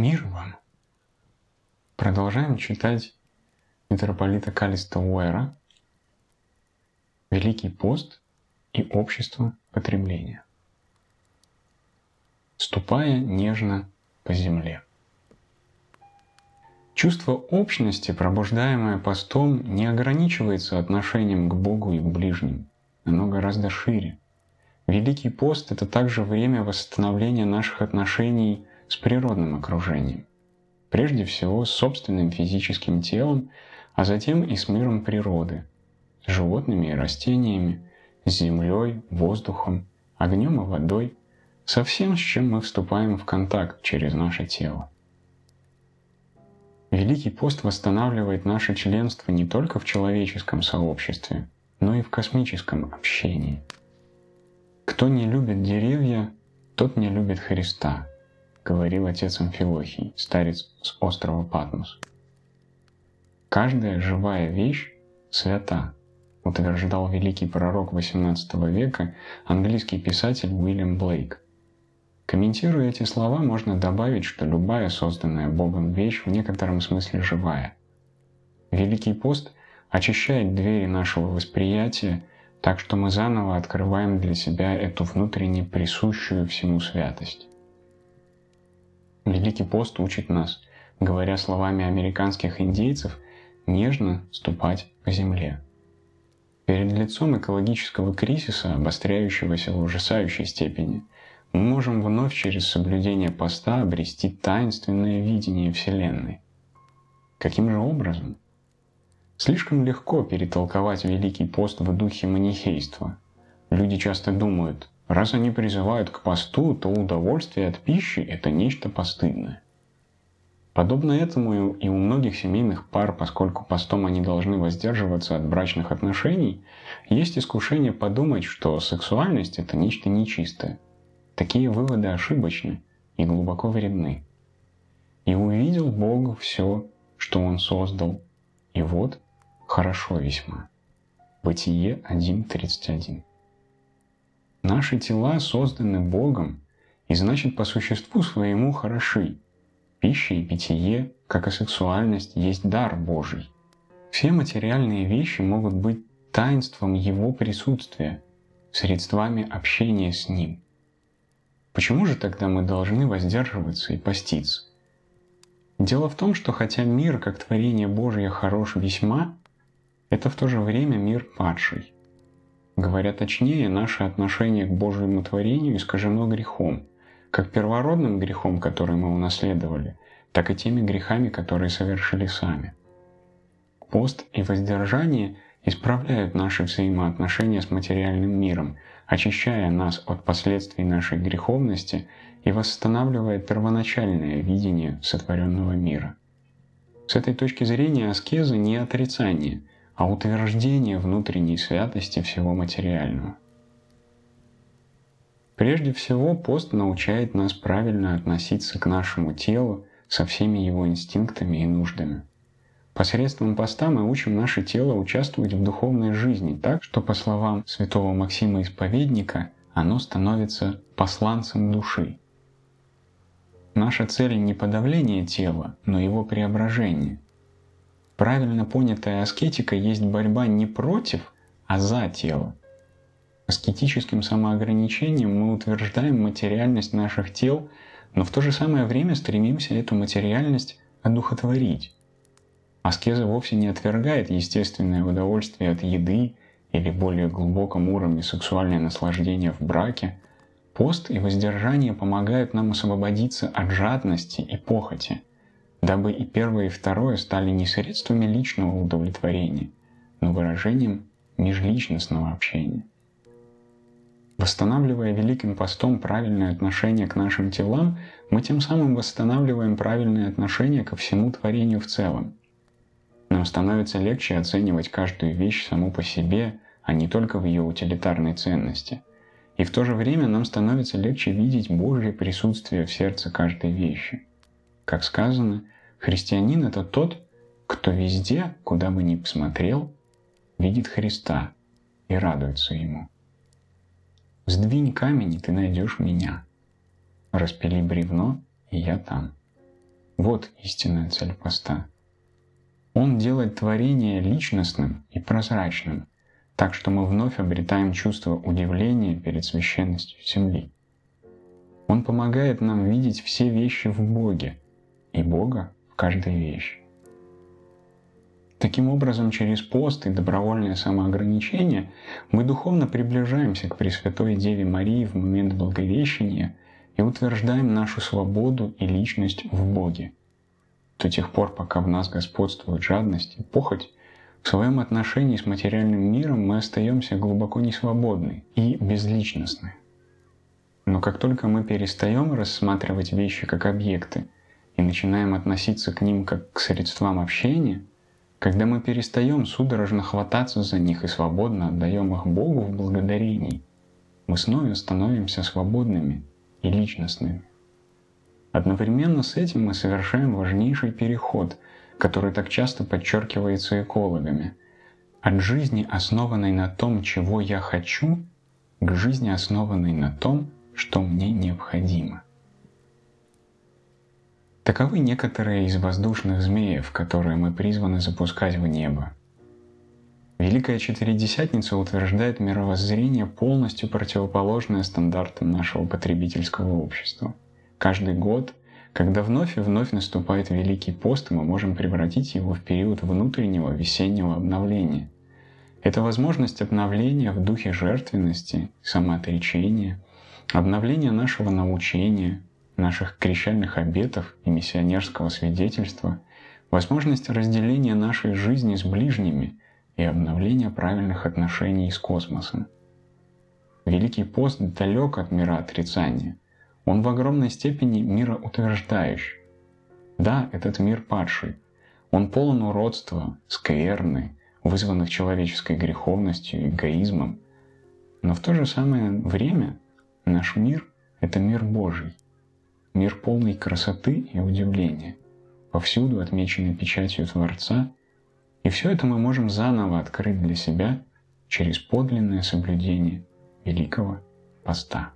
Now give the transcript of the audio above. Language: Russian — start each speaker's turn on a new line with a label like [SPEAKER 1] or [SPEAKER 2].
[SPEAKER 1] Мир вам! Продолжаем читать митрополита Калиста Уэра «Великий пост и общество потребления». Ступая нежно по земле. Чувство общности, пробуждаемое постом, не ограничивается отношением к Богу и к ближним. Оно гораздо шире. Великий пост – это также время восстановления наших отношений с природным окружением. Прежде всего с собственным физическим телом, а затем и с миром природы, с животными и растениями, с землей, воздухом, огнем и водой, со всем, с чем мы вступаем в контакт через наше тело. Великий пост восстанавливает наше членство не только в человеческом сообществе, но и в космическом общении. Кто не любит деревья, тот не любит Христа, говорил отец Амфилохий, старец с острова Патмос. Каждая живая вещь свята, утверждал великий пророк XVIII века, английский писатель Уильям Блейк. Комментируя эти слова, можно добавить, что любая созданная Богом вещь в некотором смысле живая. Великий пост очищает двери нашего восприятия, так что мы заново открываем для себя эту внутренне присущую всему святость. Великий пост учит нас, говоря словами американских индейцев, нежно ступать по земле. Перед лицом экологического кризиса, обостряющегося в ужасающей степени, мы можем вновь через соблюдение поста обрести таинственное видение Вселенной. Каким же образом? Слишком легко перетолковать Великий пост в духе манихейства. Люди часто думают, Раз они призывают к посту, то удовольствие от пищи – это нечто постыдное. Подобно этому и у многих семейных пар, поскольку постом они должны воздерживаться от брачных отношений, есть искушение подумать, что сексуальность – это нечто нечистое. Такие выводы ошибочны и глубоко вредны. И увидел Бог все, что Он создал, и вот хорошо весьма. Бытие 1.31. Наши тела созданы Богом и значит по существу своему хороши. Пища и питье, как и сексуальность, есть дар Божий. Все материальные вещи могут быть таинством Его присутствия, средствами общения с Ним. Почему же тогда мы должны воздерживаться и поститься? Дело в том, что хотя мир как творение Божье хорош весьма, это в то же время мир падший – Говоря точнее, наше отношение к Божьему творению искажено грехом, как первородным грехом, который мы унаследовали, так и теми грехами, которые совершили сами. Пост и воздержание исправляют наши взаимоотношения с материальным миром, очищая нас от последствий нашей греховности и восстанавливая первоначальное видение сотворенного мира. С этой точки зрения аскеза не отрицание, а утверждение внутренней святости всего материального. Прежде всего, пост научает нас правильно относиться к нашему телу со всеми его инстинктами и нуждами. Посредством поста мы учим наше тело участвовать в духовной жизни так, что, по словам святого Максима Исповедника, оно становится посланцем души. Наша цель не подавление тела, но его преображение – Правильно понятая аскетика есть борьба не против, а за тело. Аскетическим самоограничением мы утверждаем материальность наших тел, но в то же самое время стремимся эту материальность одухотворить. Аскеза вовсе не отвергает естественное удовольствие от еды или более глубоком уровне сексуальное наслаждение в браке. Пост и воздержание помогают нам освободиться от жадности и похоти – дабы и первое, и второе стали не средствами личного удовлетворения, но выражением межличностного общения. Восстанавливая Великим постом правильное отношение к нашим телам, мы тем самым восстанавливаем правильное отношение ко всему творению в целом. Нам становится легче оценивать каждую вещь саму по себе, а не только в ее утилитарной ценности. И в то же время нам становится легче видеть Божье присутствие в сердце каждой вещи – как сказано, христианин это тот, кто везде, куда бы ни посмотрел, видит Христа и радуется Ему. Сдвинь камень, и ты найдешь меня. Распили бревно, и я там. Вот истинная цель поста. Он делает творение личностным и прозрачным, так что мы вновь обретаем чувство удивления перед священностью земли. Он помогает нам видеть все вещи в Боге и Бога в каждой вещи. Таким образом, через пост и добровольное самоограничение мы духовно приближаемся к Пресвятой Деве Марии в момент Благовещения и утверждаем нашу свободу и личность в Боге. До тех пор, пока в нас господствует жадность и похоть, в своем отношении с материальным миром мы остаемся глубоко несвободны и безличностны. Но как только мы перестаем рассматривать вещи как объекты и начинаем относиться к ним как к средствам общения – когда мы перестаем судорожно хвататься за них и свободно отдаем их Богу в благодарении, мы снова становимся свободными и личностными. Одновременно с этим мы совершаем важнейший переход, который так часто подчеркивается экологами, от жизни, основанной на том, чего я хочу, к жизни, основанной на том, что мне необходимо. Таковы некоторые из воздушных змеев, которые мы призваны запускать в небо. Великая Четыредесятница утверждает мировоззрение, полностью противоположное стандартам нашего потребительского общества. Каждый год, когда вновь и вновь наступает Великий пост, мы можем превратить его в период внутреннего весеннего обновления. Это возможность обновления в духе жертвенности, самоотречения, обновления нашего научения, наших крещальных обетов и миссионерского свидетельства, возможность разделения нашей жизни с ближними и обновления правильных отношений с космосом. Великий пост далек от мира отрицания. Он в огромной степени мироутверждающий. Да, этот мир падший. Он полон уродства, скверны, вызванных человеческой греховностью эгоизмом. Но в то же самое время наш мир — это мир Божий мир полной красоты и удивления, повсюду отмеченный печатью Творца, и все это мы можем заново открыть для себя через подлинное соблюдение Великого Поста.